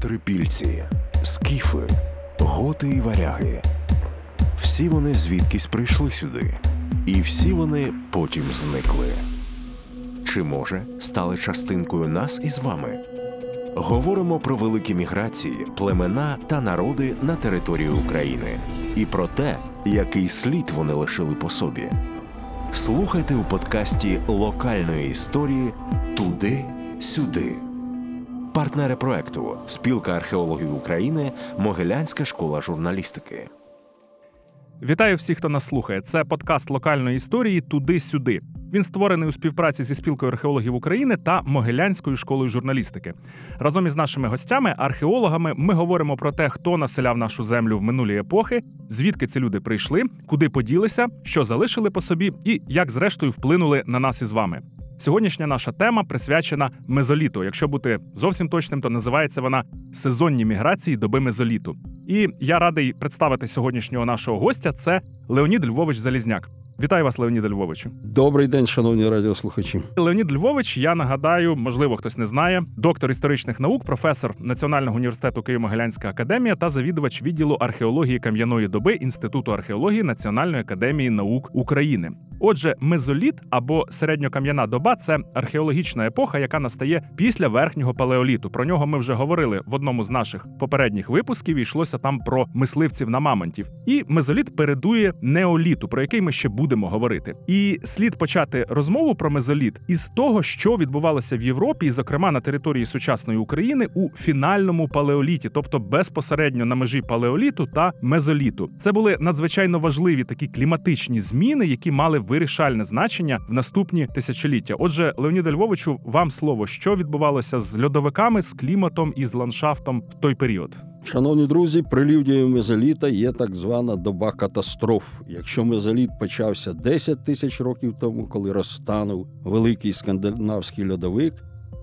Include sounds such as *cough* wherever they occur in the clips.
трипільці, скіфи, готи і варяги. Всі вони звідкись прийшли сюди, і всі вони потім зникли. Чи може стали частинкою нас із вами? Говоримо про великі міграції, племена та народи на території України і про те, який слід вони лишили по собі. Слухайте у подкасті локальної історії Туди-сюди. Партнери проекту Спілка археологів України, Могилянська школа журналістики. Вітаю всіх, хто нас слухає. Це подкаст локальної історії Туди-сюди. Він створений у співпраці зі спілкою археологів України та Могилянською школою журналістики. Разом із нашими гостями, археологами, ми говоримо про те, хто населяв нашу землю в минулі епохи, звідки ці люди прийшли, куди поділися, що залишили по собі, і як зрештою вплинули на нас із вами. Сьогоднішня наша тема присвячена мезоліту. Якщо бути зовсім точним, то називається вона сезонні міграції доби мезоліту. І я радий представити сьогоднішнього нашого гостя. Це Леонід Львович Залізняк. Вітаю вас, Леоніде Львовичу. Добрий день, шановні радіослухачі. Леонід Львович, я нагадаю, можливо, хтось не знає, доктор історичних наук, професор Національного університету Києво-Могилянська академія та завідувач відділу археології кам'яної доби Інституту археології Національної академії наук України. Отже, мезоліт або середньокам'яна доба це археологічна епоха, яка настає після верхнього палеоліту. Про нього ми вже говорили в одному з наших попередніх випусків. і Йшлося там про мисливців на мамонтів. І мезоліт передує неоліту, про який ми ще будемо говорити. І слід почати розмову про мезоліт із того, що відбувалося в Європі, і, зокрема на території сучасної України у фінальному палеоліті, тобто безпосередньо на межі палеоліту та мезоліту. Це були надзвичайно важливі такі кліматичні зміни, які мали вирішальне значення в наступні тисячоліття. Отже, Леоніда Львовичу, вам слово, що відбувалося з льодовиками, з кліматом і з ландшафтом в той період. Шановні друзі, прелюдією мезоліта є так звана доба катастроф. Якщо мезоліт почався 10 тисяч років тому, коли розтанув великий скандинавський льодовик,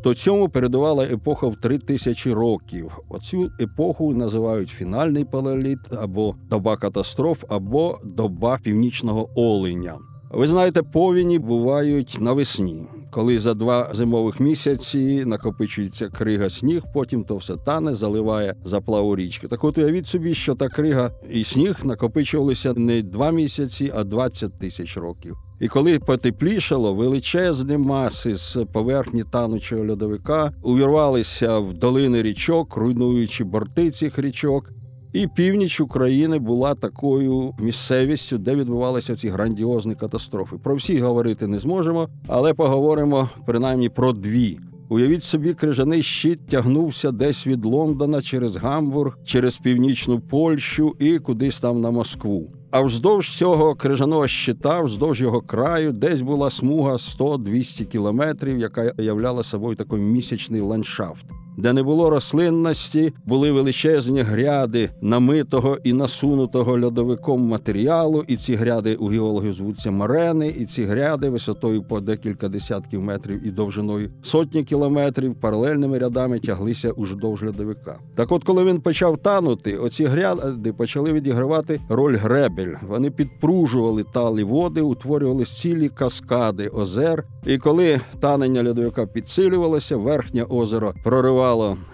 то цьому передувала епоха в 3 тисячі років. Оцю епоху називають фінальний палеоліт або доба катастроф, або доба північного оленя. Ви знаєте, повіні бувають навесні, коли за два зимових місяці накопичується крига сніг, потім то все тане, заливає заплаву річки. Так от уявіть собі, що та крига і сніг накопичувалися не два місяці, а 20 тисяч років. І коли потеплішало, величезні маси з поверхні танучого льодовика увірвалися в долини річок, руйнуючи борти цих річок. І північ України була такою місцевістю, де відбувалися ці грандіозні катастрофи. Про всі говорити не зможемо, але поговоримо принаймні про дві. Уявіть собі, крижаний щит тягнувся десь від Лондона через Гамбург, через північну Польщу і кудись там на Москву. А вздовж цього крижаного щита, вздовж його краю, десь була смуга 100-200 кілометрів, яка являла собою такий місячний ландшафт. Де не було рослинності, були величезні гряди намитого і насунутого льодовиком матеріалу, і ці гряди у геологів звуться морени, і ці гряди висотою по декілька десятків метрів і довжиною сотні кілометрів паралельними рядами тяглися уздовж льодовика. Так, от, коли він почав танути, оці гряди почали відігравати роль гребель. Вони підпружували талі води, утворювали цілі каскади озер. І коли танення льодовика підсилювалося, верхнє озеро проривало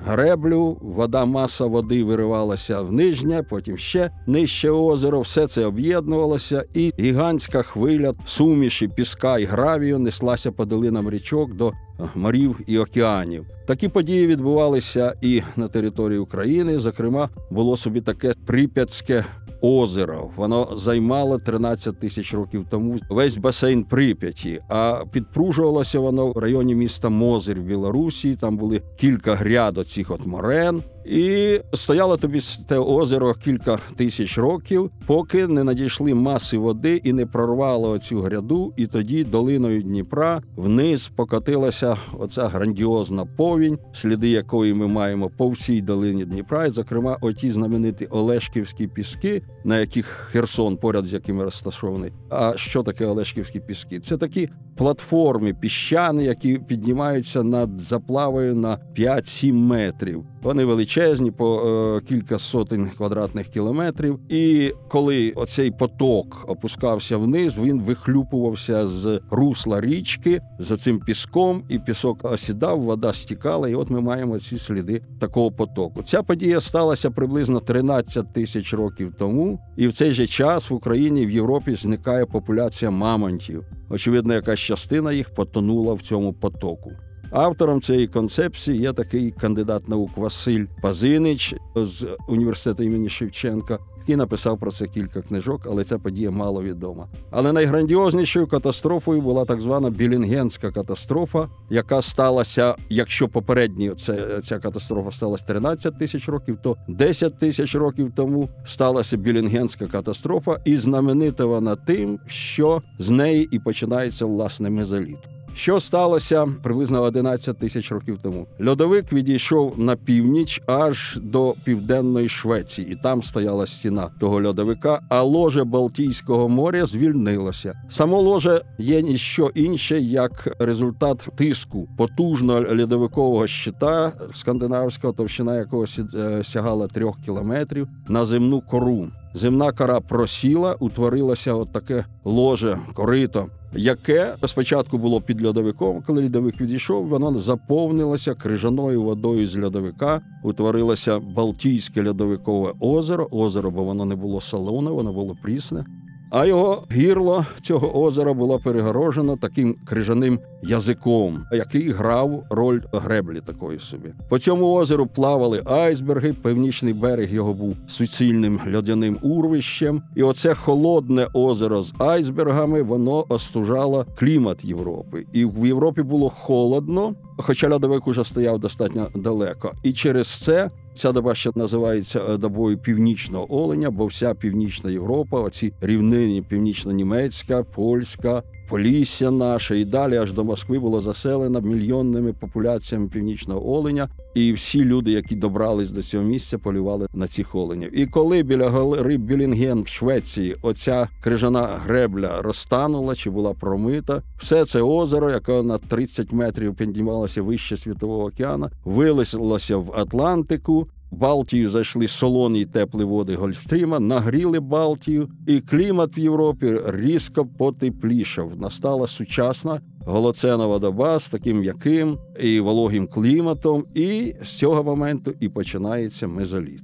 греблю, вода, маса води виривалася в нижнє, потім ще нижче озеро. Все це об'єднувалося, і гігантська хвиля суміші піска і гравію неслася по долинам річок до морів і океанів. Такі події відбувалися і на території України. Зокрема, було собі таке прип'ятське озеро. Воно займало 13 тисяч років тому весь басейн Прип'яті, а підпружувалося воно в районі міста Мозир в Білорусі. Там були кілька гряд оцих от морен. І стояло тобі те озеро кілька тисяч років, поки не надійшли маси води і не прорвало цю гряду. І тоді долиною Дніпра вниз покотилася оця грандіозна повінь, сліди якої ми маємо по всій долині Дніпра, і зокрема, оті знамениті Олешківські піски, на яких Херсон, поряд з якими розташований. А що таке Олешківські піски? Це такі платформи піщани, які піднімаються над заплавою на 5-7 метрів. Вони величезні по е, кілька сотень квадратних кілометрів. І коли оцей поток опускався вниз, він вихлюпувався з русла річки за цим піском, і пісок осідав, вода стікала. І от ми маємо ці сліди такого потоку. Ця подія сталася приблизно 13 тисяч років тому, і в цей же час в Україні в Європі зникає популяція мамонтів. Очевидно, якась частина їх потонула в цьому потоку. Автором цієї концепції є такий кандидат наук Василь Пазинич з університету імені Шевченка, який написав про це кілька книжок, але ця подія мало відома. Але найграндіознішою катастрофою була так звана Білінгенська катастрофа, яка сталася, якщо попередні це, ця катастрофа сталася 13 тисяч років, то 10 тисяч років тому сталася Білінгенська катастрофа, і знаменита вона тим, що з неї і починається власне мезоліт. Що сталося приблизно 11 тисяч років тому? Льодовик відійшов на північ аж до південної Швеції, і там стояла стіна того льодовика. А ложе Балтійського моря звільнилося. Само ложе є ніщо інше, як результат тиску потужного льодовикового щита скандинавського, товщина якого е, сягала трьох кілометрів на земну кору. Земна кора просіла, утворилося от таке ложе, корито, яке спочатку було під льодовиком. Коли льодовик відійшов, воно заповнилося крижаною водою з льодовика. Утворилося Балтійське льодовикове озеро. Озеро, бо воно не було солоне, воно було прісне. А його гірло цього озера було перегорожено таким крижаним язиком, який грав роль греблі такої собі. По цьому озеру плавали айсберги. Північний берег його був суцільним льодяним урвищем. І оце холодне озеро з айсбергами воно остужало клімат Європи. І в Європі було холодно, хоча льодовик уже стояв достатньо далеко. І через це Ця доба ще називається е, добою північного оленя, бо вся північна Європа, оці рівнині північно-німецька, польська, Полісся наше і далі аж до Москви було заселено мільйонними популяціями північного оленя, і всі люди, які добрались до цього місця, полювали на цих оленів. І коли біля гори Білінген в Швеції оця крижана гребля розтанула чи була промита, все це озеро, яке на 30 метрів піднімалося вище світового океану, вилилося в Атлантику. Балтію зайшли солоні й теплі води Гольфстріма, нагріли Балтію, і клімат в Європі різко потеплішав. Настала сучасна голоценова доба з таким м'яким і вологим кліматом, і з цього моменту і починається мезоліт.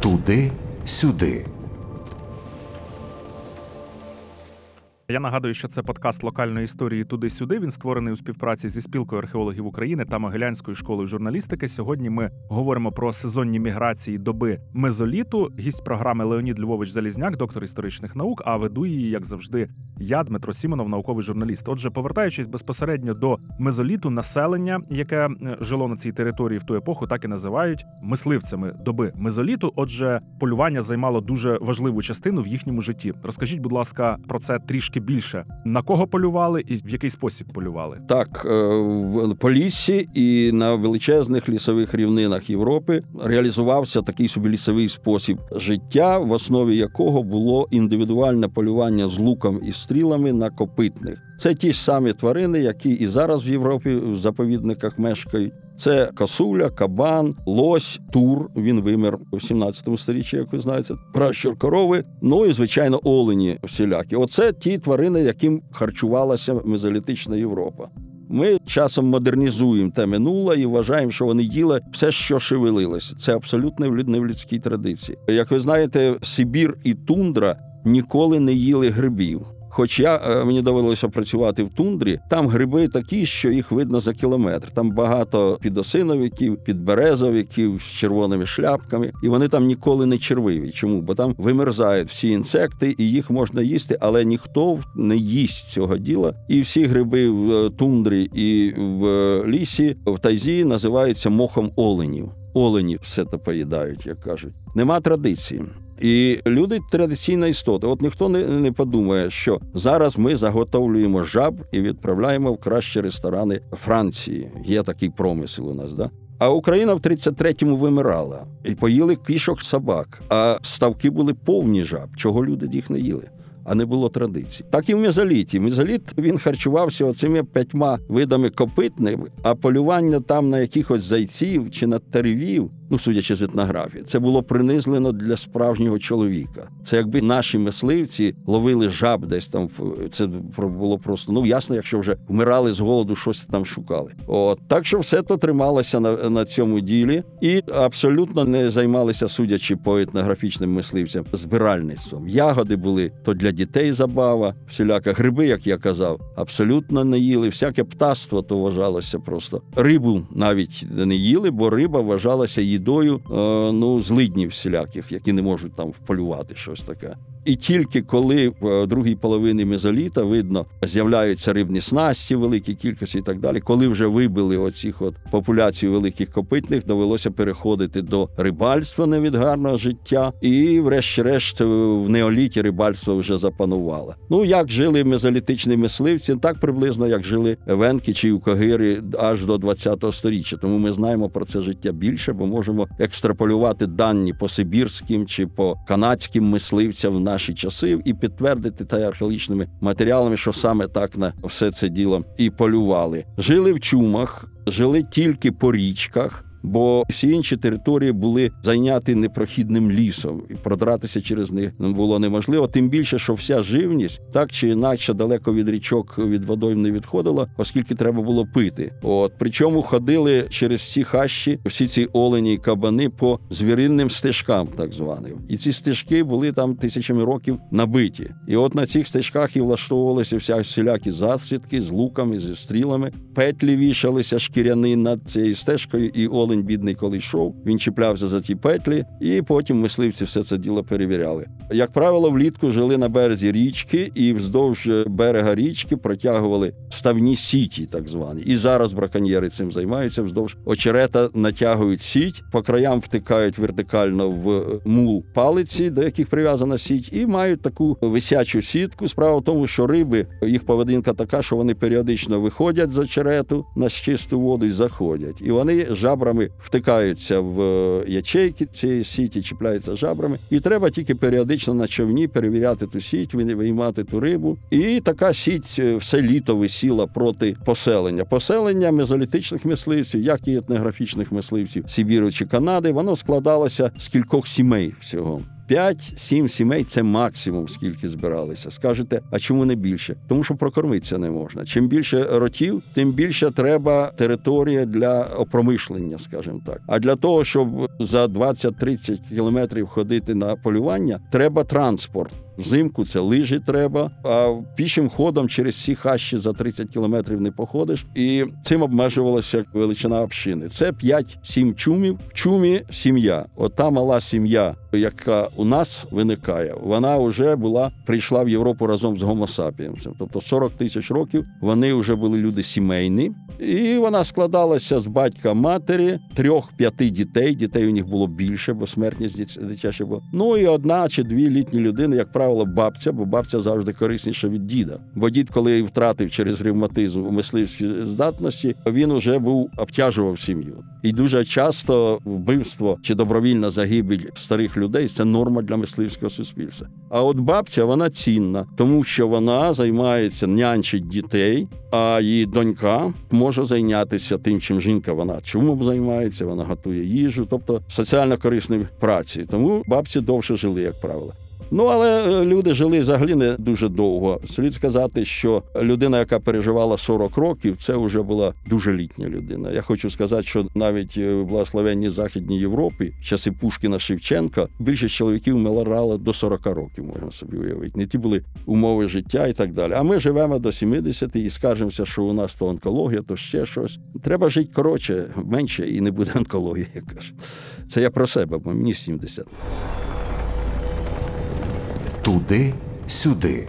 Туди сюди. Я нагадую, що це подкаст локальної історії туди-сюди. Він створений у співпраці зі спілкою археологів України та Могилянською школою журналістики. Сьогодні ми говоримо про сезонні міграції доби мезоліту. Гість програми Леонід Львович Залізняк, доктор історичних наук. А веду її, як завжди, я, Дмитро Сімонов, науковий журналіст. Отже, повертаючись безпосередньо до мезоліту, населення, яке е, жило на цій території в ту епоху, так і називають мисливцями доби мезоліту. Отже, полювання займало дуже важливу частину в їхньому житті. Розкажіть, будь ласка, про це трішки більше. На кого полювали і в який спосіб полювали? Так, е, в Поліссі і на величезних лісових рівнинах Європи реалізувався такий собі лісовий спосіб життя, в основі якого було індивідуальне полювання з луком і стрілами на копитних. Це ті ж самі тварини, які і зараз в Європі в заповідниках мешкають. Це косуля, кабан, лось, тур. Він вимер у 17 сторіччі, як ви знаєте, пращур корови. Ну і звичайно, олені всілякі. Оце ті тварини, яким харчувалася мезолітична Європа. Ми часом модернізуємо те минуле і вважаємо, що вони їли все, що шевелилося. Це абсолютно не в людській традиції. Як ви знаєте, Сибір і тундра ніколи не їли грибів. Хоч я е, мені довелося працювати в тундрі, там гриби такі, що їх видно за кілометр. Там багато підосиновиків, підберезовиків з червоними шляпками, і вони там ніколи не червиві. Чому? Бо там вимерзають всі інсекти, і їх можна їсти, але ніхто не їсть цього діла. І всі гриби в е, тундрі і в е, лісі в тайзі називаються мохом оленів. Олені все це поїдають, як кажуть. Нема традиції. І люди традиційна істота. От ніхто не, не подумає, що зараз ми заготовлюємо жаб і відправляємо в кращі ресторани Франції. Є такий промисел у нас, да? А Україна в 33-му вимирала і поїли кішок собак, а ставки були повні жаб, чого люди їх не їли. А не було традицій. Так і в мезоліті. Мезоліт він харчувався оцими п'ятьма видами копитних, а полювання там на якихось зайців чи на теревів, ну судячи з етнографії, це було принизлено для справжнього чоловіка. Це якби наші мисливці ловили жаб десь там. Це було просто ну ясно, якщо вже вмирали з голоду, щось там шукали. От так що все то трималося на, на цьому ділі, і абсолютно не займалися, судячи по етнографічним мисливцям, збиральництвом. Ягоди були то для дітей забава, всіляка гриби, як я казав, абсолютно не їли. Всяке птаство то вважалося просто. Рибу навіть не їли, бо риба вважалася їдою е, ну, злиднів всіляких, які не можуть там вполювати щось таке. І тільки коли в е, другій половині мезоліта видно з'являються рибні снасті в великій кількості і так далі. Коли вже вибили оцих от популяцій великих копитних, довелося переходити до рибальства невідгарного життя, і, врешті-решт, е, в неоліті рибальство вже запанувало. Ну як жили мезолітичні мисливці, так приблизно як жили венки чи юкагири аж до 20-го сторіччя. Тому ми знаємо про це життя більше, бо можемо екстраполювати дані по сибірським чи по канадським мисливцям в наші часи і підтвердити та археологічними матеріалами, що саме так на все це діло і полювали. Жили в чумах, жили тільки по річках. Бо всі інші території були зайняті непрохідним лісом, і продратися через них було неможливо. Тим більше, що вся живність так чи інакше далеко від річок від водойм не відходила, оскільки треба було пити. От причому ходили через ці хащі всі ці олені і кабани по звіринним стежкам, так званим. І ці стежки були там тисячами років набиті. І от на цих стежках і влаштовувалися вся всілякі засідки з луками, зі стрілами. Петлі вішалися шкіряни над цією стежкою, і олень бідний, коли йшов, він чіплявся за ті петлі, і потім мисливці все це діло перевіряли. Як правило, влітку жили на березі річки, і вздовж берега річки протягували ставні сіті, так звані. І зараз браконьєри цим займаються. Вздовж очерета натягують сіть, по краям втикають вертикально в мул палиці, до яких прив'язана сіть, і мають таку висячу сітку. Справа в тому, що риби їх поведінка така, що вони періодично виходять з очерету на чисту воду і заходять. І вони жабрами втикаються в е, ячейки цієї сіті, чіпляються жабрами. І треба тільки періодично на човні перевіряти ту сіть, ви- виймати ту рибу. І така сіть е, все літо висіла проти поселення. Поселення мезолітичних мисливців, як і етнографічних мисливців Сибіру чи Канади, воно складалося з кількох сімей всього. 5-7 сімей це максимум, скільки збиралися. Скажете, а чому не більше? Тому що прокормитися не можна. Чим більше ротів, тим більше треба територія для опромишлення, скажімо так. А для того, щоб за 20-30 кілометрів ходити на полювання, треба транспорт. Взимку це лижі треба, а пішим ходом через всі хащі за 30 кілометрів не походиш. І цим обмежувалася величина общини. Це 5-7 чумів. В чумі сім'я. Ота мала сім'я, яка у нас виникає, вона вже була прийшла в Європу разом з Гомо сапіенсом. Тобто 40 тисяч років вони вже були люди сімейні, і вона складалася з батька матері, трьох-п'яти дітей. Дітей у них було більше, бо смертність дит- дитяча була. Ну і одна чи дві літні людини, як правило, бабця, бо бабця завжди корисніша від діда. Бо дід, коли втратив через ревматизм мисливські здатності, він уже був обтяжував сім'ю. І дуже часто вбивство чи добровільна загибель старих людей це норма для мисливського суспільства. А от бабця вона цінна, тому що вона займається нянчить дітей, а її донька може зайнятися тим, чим жінка вона чумом займається, вона готує їжу, тобто соціально корисні праці. Тому бабці довше жили, як правило. Ну але е, люди жили взагалі не дуже довго. Слід сказати, що людина, яка переживала 40 років, це вже була дуже літня людина. Я хочу сказати, що навіть е, в благословенній Західній Європі, часи Пушкіна Шевченка, більшість чоловіків мирали до 40 років, можна собі уявити. Не ті були умови життя і так далі. А ми живемо до 70 і скаржимося, що у нас то онкологія, то ще щось. Треба жити коротше, менше, і не буде *laughs* онкології, як кажуть. Це я про себе, бо мені 70. Туди-сюди.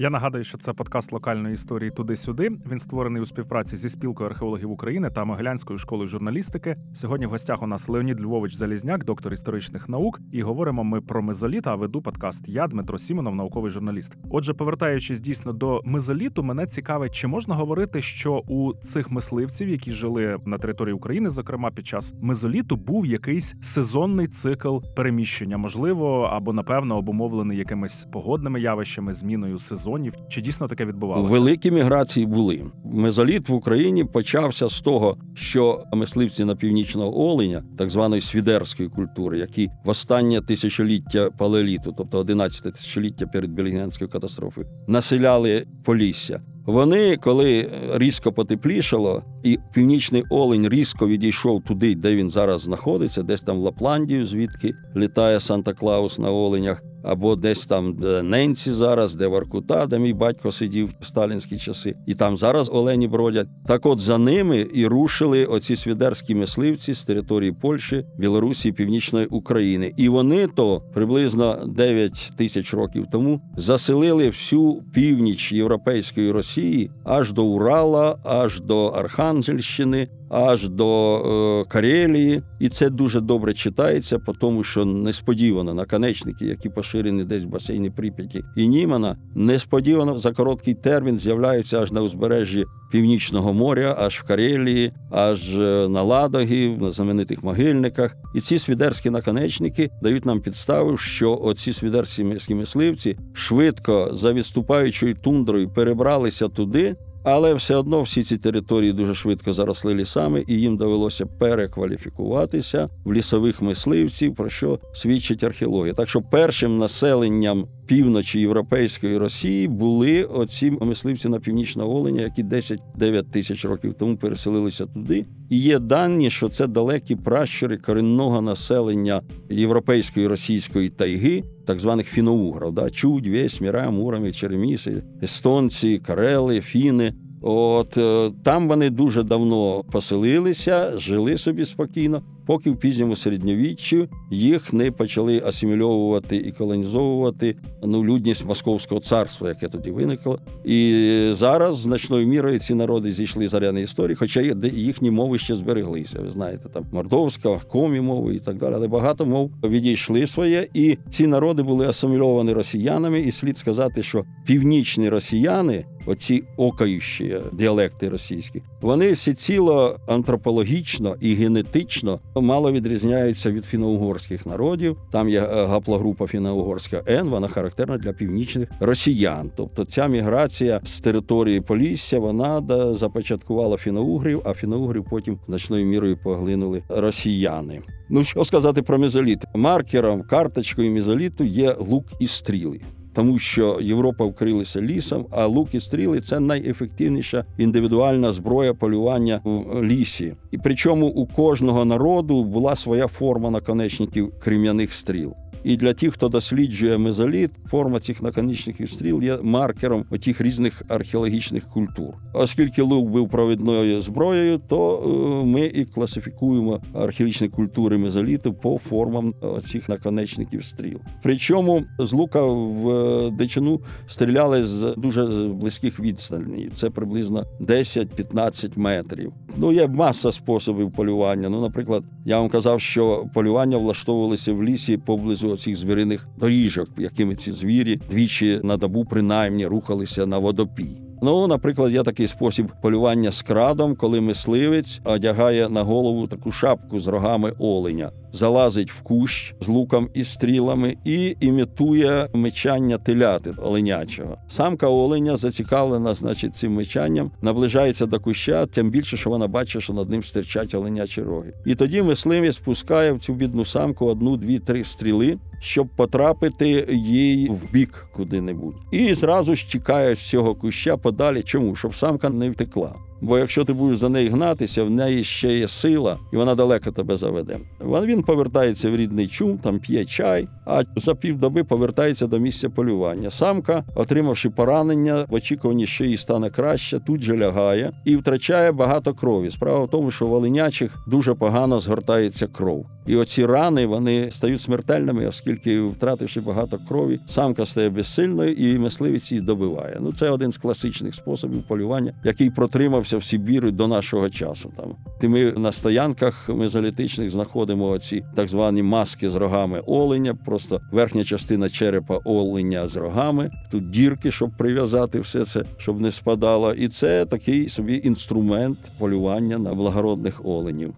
Я нагадую, що це подкаст локальної історії туди-сюди. Він створений у співпраці зі спілкою археологів України та Могилянською школою журналістики. Сьогодні в гостях у нас Леонід Львович Залізняк, доктор історичних наук, і говоримо ми про мезоліт, а веду подкаст. Я Дмитро Сімонов, науковий журналіст. Отже, повертаючись дійсно до мезоліту, мене цікавить, чи можна говорити, що у цих мисливців, які жили на території України, зокрема під час мезоліту, був якийсь сезонний цикл переміщення, можливо, або напевно обумовлений якимись погодними явищами, зміною сезонів. Чи дійсно таке відбувалося? Великі міграції були. Мезоліт в Україні почався з того, що мисливці на північного оленя, так званої свідерської культури, які в останнє тисячоліття палеоліту, тобто 11 тисячоліття перед Білігнянською катастрофою, населяли Полісся. Вони, коли різко потеплішало, і північний олень різко відійшов туди, де він зараз знаходиться, десь там в Лапландію, звідки літає Санта Клаус на оленях, або десь там де Ненці зараз, де Воркута, де мій батько сидів в сталінські часи, і там зараз олені бродять. Так от за ними і рушили оці свідерські мисливці з території Польщі, Білорусі і Північної України. І вони то приблизно 9 тисяч років тому заселили всю північ європейської Росії аж до Урала, аж до Архангельщини. Аж до е, Карелії, і це дуже добре читається, тому що несподівано наконечники, які поширені десь в басейні Прип'яті і Німана, несподівано за короткий термін з'являються аж на узбережжі Північного моря, аж в Карелії, аж е, на Ладогі, на знаменитих могильниках. І ці свідерські наконечники дають нам підставу, що оці свідерські мисливці швидко за відступаючою тундрою перебралися туди. Але все одно всі ці території дуже швидко заросли лісами, і їм довелося перекваліфікуватися в лісових мисливців, про що свідчить археологія. Так що першим населенням півночі європейської Росії були оці мисливці на північного оленя, які 10-9 тисяч років тому переселилися туди. І є дані, що це далекі пращури корінного населення європейської російської тайги, так званих фіноугрів, да? Чудь, Весь, Міра, Муромі, Череміси, естонці, карели, фіни. От е, там вони дуже давно поселилися, жили собі спокійно, поки в пізньому середньовіччі їх не почали асимільовувати і колонізовувати ну, людність Московського царства, яке тоді виникло. І зараз значною мірою ці народи зійшли з арени історії, хоча їхні мови ще збереглися. Ви знаєте, там мордовська, комі мови і так далі. Але багато мов відійшли своє, і ці народи були асимільовані росіянами. І слід сказати, що північні росіяни, оці окаючі діалекти російські, вони всеціло антропологічно і генетично мало відрізняються від фіно-угорських народів. Там є е, гаплогрупа фіно-угорська Н, вона характерна для північних росіян. Тобто ця міграція з території Полісся вона започаткувала фіно-угрів, а фіно-угрів потім значною мірою поглинули росіяни. Ну що сказати про мезоліт? Маркером, карточкою мезоліту є лук і стріли. Тому що Європа вкрилася лісом, а лук і стріли це найефективніша індивідуальна зброя полювання в лісі. І причому у кожного народу була своя форма наконечників крем'яних стріл. І для тих, хто досліджує мезоліт, форма цих наконечників стріл є маркером отих різних археологічних культур. Оскільки лук був провідною зброєю, то е, ми і класифікуємо археологічні культури мезоліту по формам цих наконечників стріл. Причому з лука в е, дичину стріляли з дуже близьких відстаней. Це приблизно 10-15 метрів. Ну, є маса способів полювання. Ну, наприклад, я вам казав, що полювання влаштовувалися в лісі поблизу цих звіриних доріжок, якими ці звірі двічі на добу принаймні рухалися на водопій. Ну, наприклад, є такий спосіб полювання з крадом, коли мисливець одягає на голову таку шапку з рогами оленя, залазить в кущ з луком і стрілами і імітує мечання теляти оленячого. Самка оленя зацікавлена, значить, цим мечанням, наближається до куща, тим більше, що вона бачить, що над ним стирчать оленячі роги. І тоді мисливець пускає в цю бідну самку одну, дві, три стріли, щоб потрапити їй в бік куди-небудь. І зразу ж тікає з цього куща подалі. Чому? Щоб самка не втекла. Бо якщо ти будеш за нею гнатися, в неї ще є сила, і вона далеко тебе заведе. Він повертається в рідний чум, там п'є чай, а за півдоби повертається до місця полювання. Самка, отримавши поранення, в очікуванні, що їй стане краще, тут же лягає і втрачає багато крові. Справа в тому, що у оленячих дуже погано згортається кров. І оці рани вони стають смертельними, оскільки, втративши багато крові, самка стає безсильною і мисливець її добиває. Ну це один з класичних способів полювання, який протримався в Сибірі до нашого часу. Там і ми на стоянках мезолітичних знаходимо оці так звані маски з рогами оленя, просто верхня частина черепа оленя з рогами. Тут дірки, щоб прив'язати все це, щоб не спадало. І це такий собі інструмент полювання на благородних оленів.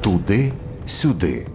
Туди, сюди.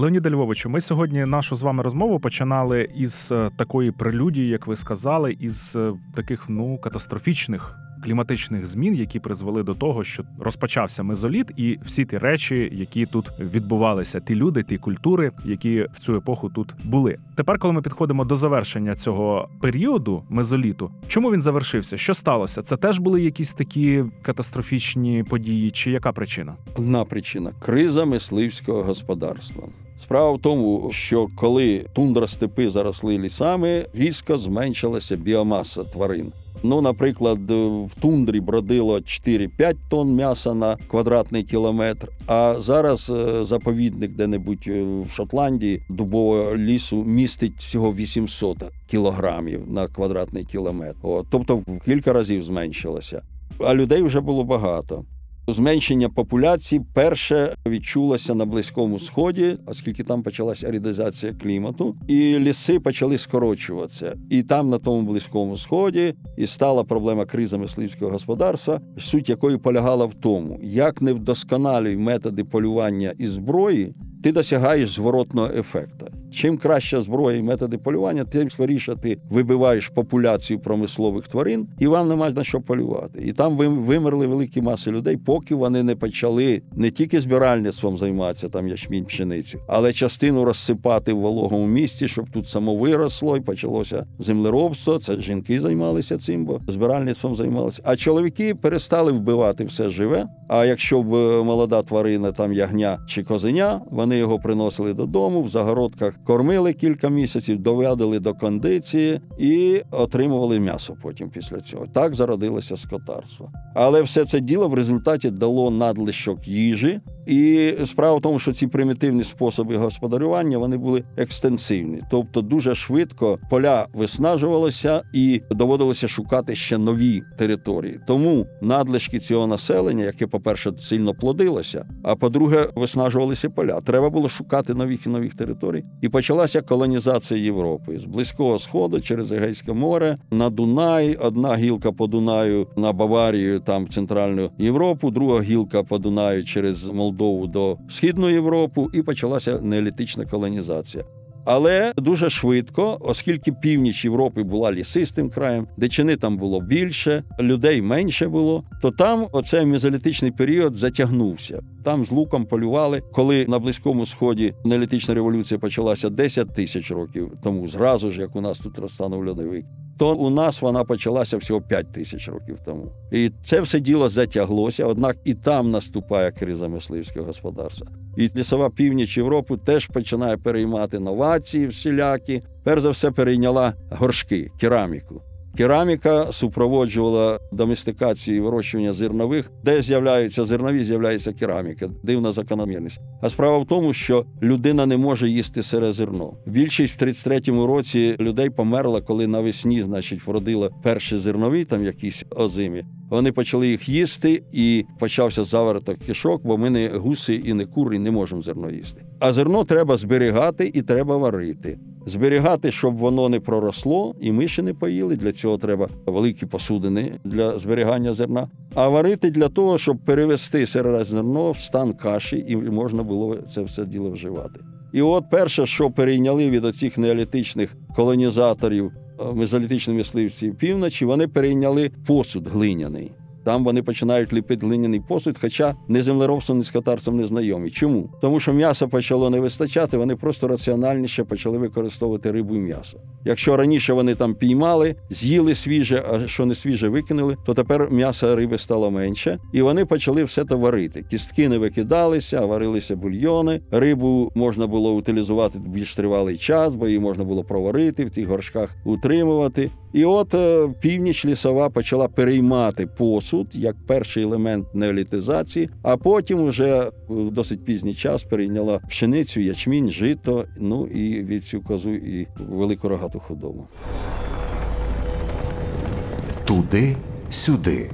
Леоніда Львовичу, ми сьогодні нашу з вами розмову починали із е, такої прелюдії, як ви сказали, із е, таких ну катастрофічних кліматичних змін, які призвели до того, що розпочався мезоліт, і всі ті речі, які тут відбувалися, ті люди, ті культури, які в цю епоху тут були. Тепер, коли ми підходимо до завершення цього періоду мезоліту, чому він завершився? Що сталося? Це теж були якісь такі катастрофічні події, чи яка причина? Одна причина криза мисливського господарства. Справа в тому, що коли тундра степи заросли лісами, різко зменшилася біомаса тварин. Ну, наприклад, в тундрі бродило 4-5 тонн м'яса на квадратний кілометр. А зараз е, заповідник де-небудь е, в Шотландії дубового лісу містить всього 800 кілограмів на квадратний кілометр. О, тобто в кілька разів зменшилося. А людей вже було багато. Зменшення популяції перше відчулося на Близькому Сході, оскільки там почалася арідизація клімату, і ліси почали скорочуватися. І там, на тому близькому сході, і стала проблема кризи мисливського господарства, суть якої полягала в тому, як не вдосконалюють методи полювання і зброї, ти досягаєш зворотного ефекту. Чим краща зброя і методи полювання, тим скоріше ти вибиваєш популяцію промислових тварин, і вам нема на що полювати. І там вимерли великі маси людей, поки вони не почали не тільки збиральництвом займатися, там ячмінь пшеницю, але частину розсипати в вологому місці, щоб тут само виросло і почалося землеробство. Це жінки займалися цим, бо збиральництвом займалися. А чоловіки перестали вбивати все живе. А якщо б е, молода тварина, там ягня чи козеня, вони його приносили додому в загородках, кормили кілька місяців, доведали до кондиції і отримували м'ясо потім після цього. Так зародилося скотарство. Але все це діло в результаті дало надлишок їжі. І справа в тому, що ці примітивні способи господарювання вони були екстенсивні, тобто дуже швидко поля виснажувалися і доводилося шукати ще нові території. Тому надлишки цього населення, яке, по-перше, сильно плодилося, а по-друге, виснажувалися поля. Треба було шукати нових і нових територій. І почалася колонізація Європи з близького сходу через Егейське море на Дунай. Одна гілка по Дунаю на Баварію, там в центральну Європу, друга гілка по Дунаю через Молдову до Східну Європу, і почалася неолітична колонізація. Але дуже швидко, оскільки північ Європи була лісистим краєм, дичини там було більше, людей менше було, то там оцей мезолітичний період затягнувся. Там з луком полювали, коли на близькому сході неолітична революція почалася 10 тисяч років тому, зразу ж як у нас тут розтанув льодовик. То у нас вона почалася всього 5 тисяч років тому. І це все діло затяглося, однак і там наступає криза мисливського господарства. І лісова північ Європи теж починає переймати новації всілякі. Перш за все перейняла горшки, кераміку. Кераміка супроводжувала доместикацію вирощування зернових, де з'являються зернові, з'являється кераміка. Дивна закономірність. А справа в тому, що людина не може їсти сире зерно. Більшість в 33-му році людей померла, коли навесні, значить, вродила перші зернові, там якісь озимі. Вони почали їх їсти, і почався завороток кишок, бо ми не гуси і не кури не можемо зерно їсти. А зерно треба зберігати і треба варити. Зберігати, щоб воно не проросло, і миші не поїли. Для цього треба великі посудини для зберігання зерна. А варити для того, щоб перевести сире зерно в стан каші, і можна було це все діло вживати. І от перше, що перейняли від оцих неолітичних колонізаторів мезолітичні мисливці півночі, вони перейняли посуд глиняний. Там вони починають ліпити глиняний посуд, хоча не землеробством, ні скотарством не знайомі. Чому? Тому що м'яса почало не вистачати, вони просто раціональніше почали використовувати рибу і м'ясо. Якщо раніше вони там піймали, з'їли свіже, а що не свіже викинули, то тепер м'яса риби стало менше, і вони почали все це варити. Кістки не викидалися, варилися бульйони. Рибу можна було утилізувати більш тривалий час, бо її можна було проварити в тих горшках, утримувати. І от е, північ лісова почала переймати посуд як перший елемент неолітизації, а потім уже в досить пізній час перейняла пшеницю, ячмінь, жито, ну і від цю козу і велику рогату худобу. Туди, сюди.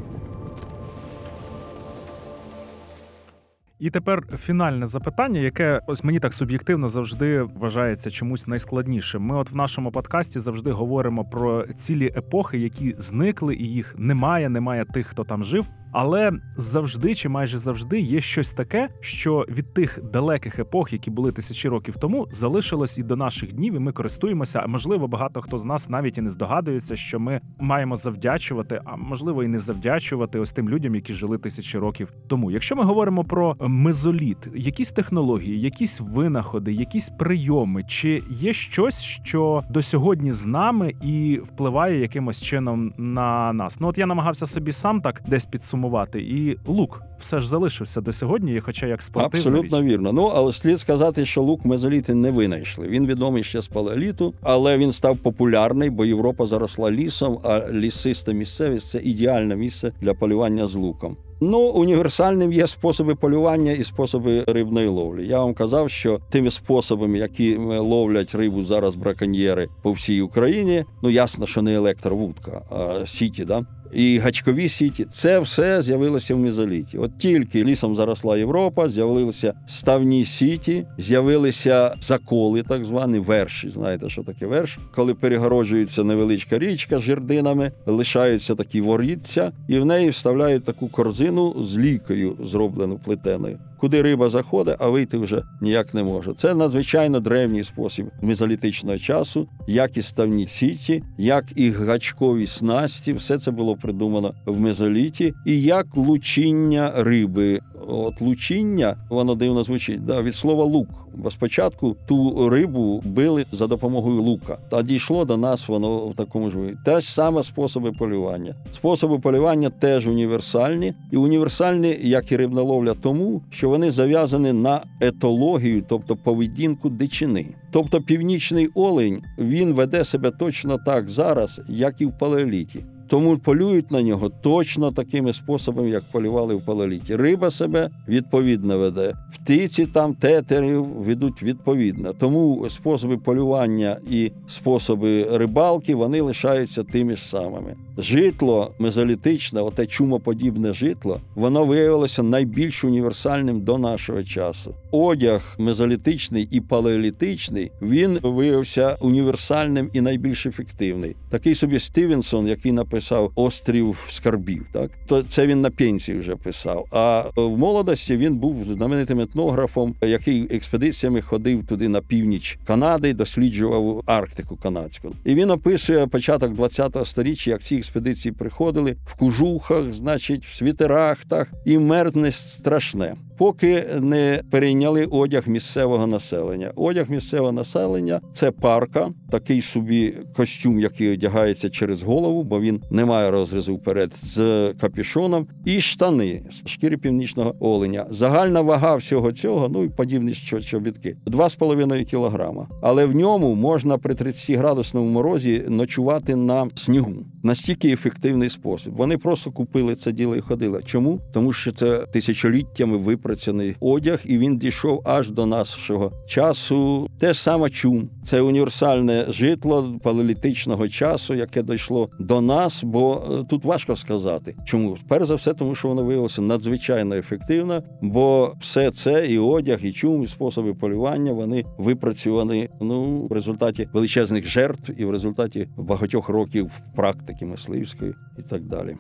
І тепер фінальне запитання, яке ось мені так суб'єктивно завжди вважається чомусь найскладнішим. Ми, от в нашому подкасті, завжди говоримо про цілі епохи, які зникли, і їх немає, немає тих, хто там жив. Але завжди чи майже завжди є щось таке, що від тих далеких епох, які були тисячі років тому, залишилось і до наших днів, і ми користуємося. А можливо, багато хто з нас навіть і не здогадується, що ми маємо завдячувати, а можливо, і не завдячувати ось тим людям, які жили тисячі років тому. Якщо ми говоримо про мезоліт, якісь технології, якісь винаходи, якісь прийоми, чи є щось, що до сьогодні з нами і впливає якимось чином на нас? Ну от я намагався собі сам так десь підсумувати, і лук все ж залишився до сьогодні, хоча як спортивна Абсолютно річ. вірно. Ну але слід сказати, що лук мезоліти не винайшли. Він відомий ще з палеоліту, але він став популярний, бо Європа заросла лісом, а лісиста місцевість це ідеальне місце для полювання з луком. Ну, універсальним є способи полювання і способи рибної ловлі. Я вам казав, що тими способами, які ловлять рибу зараз браконьєри по всій Україні, ну ясно, що не електровудка, а сіті, да. І гачкові сіті, це все з'явилося в мезоліті. От тільки лісом заросла Європа, з'явилися ставні сіті, з'явилися заколи, так звані верші. Знаєте, що таке верш? Коли перегороджується невеличка річка з жердинами, лишаються такі ворітця, і в неї вставляють таку корзину з лікою, зроблену плетеною. Куди риба заходить, а вийти вже ніяк не може. Це надзвичайно древній спосіб мезолітичного часу, як і ставні сіті, як і гачкові снасті. Все це було придумано в мезоліті, і як лучіння риби. От лучіння, воно дивно звучить, да, від слова лук. Бо спочатку ту рибу били за допомогою лука. Та дійшло до нас воно в такому ж вигляді. Те ж саме способи полювання. Способи полювання теж універсальні, і універсальні, як і рибна ловля, тому що вони зав'язані на етологію, тобто поведінку дичини. Тобто північний олень він веде себе точно так зараз, як і в палеоліті. Тому полюють на нього точно такими способами, як полювали в палеоліті. Риба себе відповідно веде. Птиці там тетерів ведуть відповідно. Тому способи полювання і способи рибалки вони лишаються тими ж самими. Житло мезолітичне, оте чумоподібне житло, воно виявилося найбільш універсальним до нашого часу. Одяг мезолітичний і палеолітичний він виявився універсальним і найбільш ефективний. Такий собі Стівенсон, який написав Острів скарбів, так то це він на пенсії вже писав. А в молодості він був знаменитим етнографом, який експедиціями ходив туди на північ Канади, досліджував Арктику канадську. І він описує початок 20-го століття, як ці експедиції приходили в кужухах, значить, в світерахтах, і мерзне страшне. Поки не перейняли одяг місцевого населення. Одяг місцевого населення це парка, такий собі костюм, який одягається через голову, бо він не має розрізу вперед з капюшоном, і штани з шкіри північного оленя. Загальна вага всього цього, ну і подібні чобітки, 2,5 кілограма. Але в ньому можна при 30 градусному морозі ночувати на снігу. Настільки ефективний спосіб. Вони просто купили це діло і ходили. Чому? Тому що це тисячоліттями випрацяний одяг, і він дійшов аж до нашого часу. Те ж саме чум. Це універсальне житло палеолітичного часу, яке дійшло до нас, бо е, тут важко сказати. Чому? Перш за все, тому що воно виявилося надзвичайно ефективно, бо все це і одяг, і чум, і способи полювання вони випрацьовані ну в результаті величезних жертв і в результаті багатьох років практики мисливської і так далі.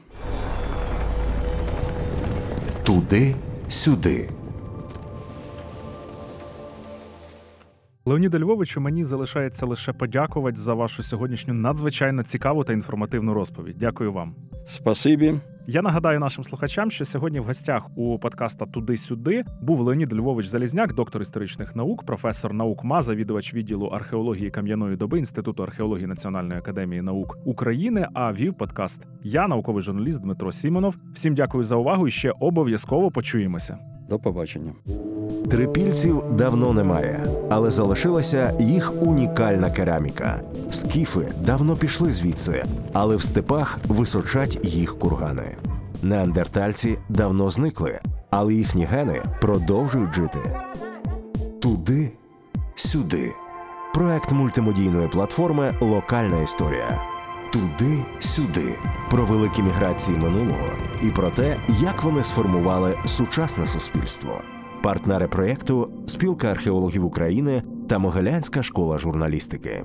Туди, сюди. Леоніда Львовичу, мені залишається лише подякувати за вашу сьогоднішню надзвичайно цікаву та інформативну розповідь. Дякую вам. Спасибі. Я нагадаю нашим слухачам, що сьогодні в гостях у подкаста Туди-сюди був Леонід Львович Залізняк, доктор історичних наук, професор наук МА, завідувач відділу археології кам'яної доби Інституту археології Національної академії наук України. А вів подкаст я, науковий журналіст Дмитро Сімонов. Всім дякую за увагу і ще обов'язково почуємося. До побачення. Трипільців давно немає, але залишилася їх унікальна кераміка. Скіфи давно пішли звідси, але в степах височать їх кургани. Неандертальці давно зникли, але їхні гени продовжують жити. Туди, сюди. Проект мультимедійної платформи Локальна історія. Туди, сюди. Про великі міграції минулого і про те, як вони сформували сучасне суспільство. Партнери проєкту Спілка археологів України та Могилянська школа журналістики.